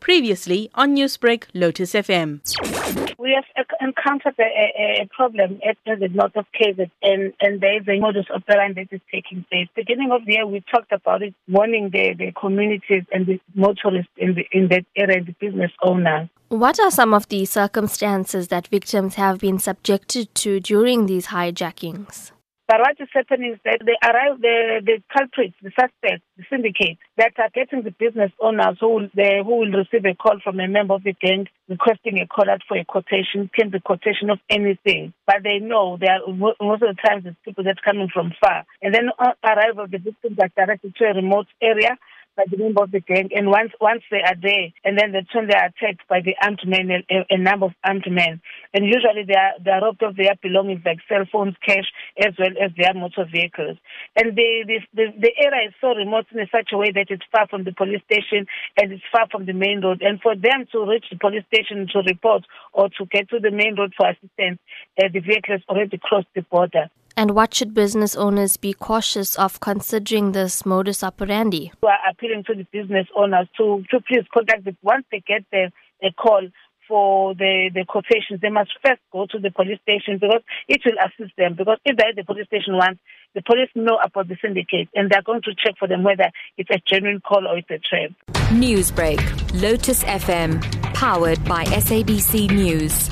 Previously on Newsbreak, Lotus FM. We have encountered a, a, a problem at the north of KZN, and, and there is a modus operandi that is taking place. Beginning of the year, we talked about it, warning the, the communities and the motorists in, the, in that area, the business owners. What are some of the circumstances that victims have been subjected to during these hijackings? But what is happening is that they arrive, the, the culprits, the suspects, the syndicate that are getting the business owners who will, they, who will receive a call from a member of the gang requesting a call out for a quotation, can be quotation of anything. But they know they are, most of the times it's people that are coming from far. And then arrival, the victims are directed to a remote area by the member of the gang. And once once they are there, and then they turn they are attacked by the armed men, a, a number of armed men. And usually they are, they are robbed of their belongings like cell phones, cash, as well as their motor vehicles. And the, the, the, the area is so remote in such a way that it's far from the police station and it's far from the main road. And for them to reach the police station to report or to get to the main road for assistance, uh, the vehicle has already crossed the border. And what should business owners be cautious of considering this modus operandi? We are appealing to the business owners to, to please contact them once they get the, the call for the, the quotations, they must first go to the police station because it will assist them. Because if they're at the police station once, the police know about the syndicate and they're going to check for them whether it's a genuine call or it's a trap. Newsbreak, Lotus FM, powered by SABC News.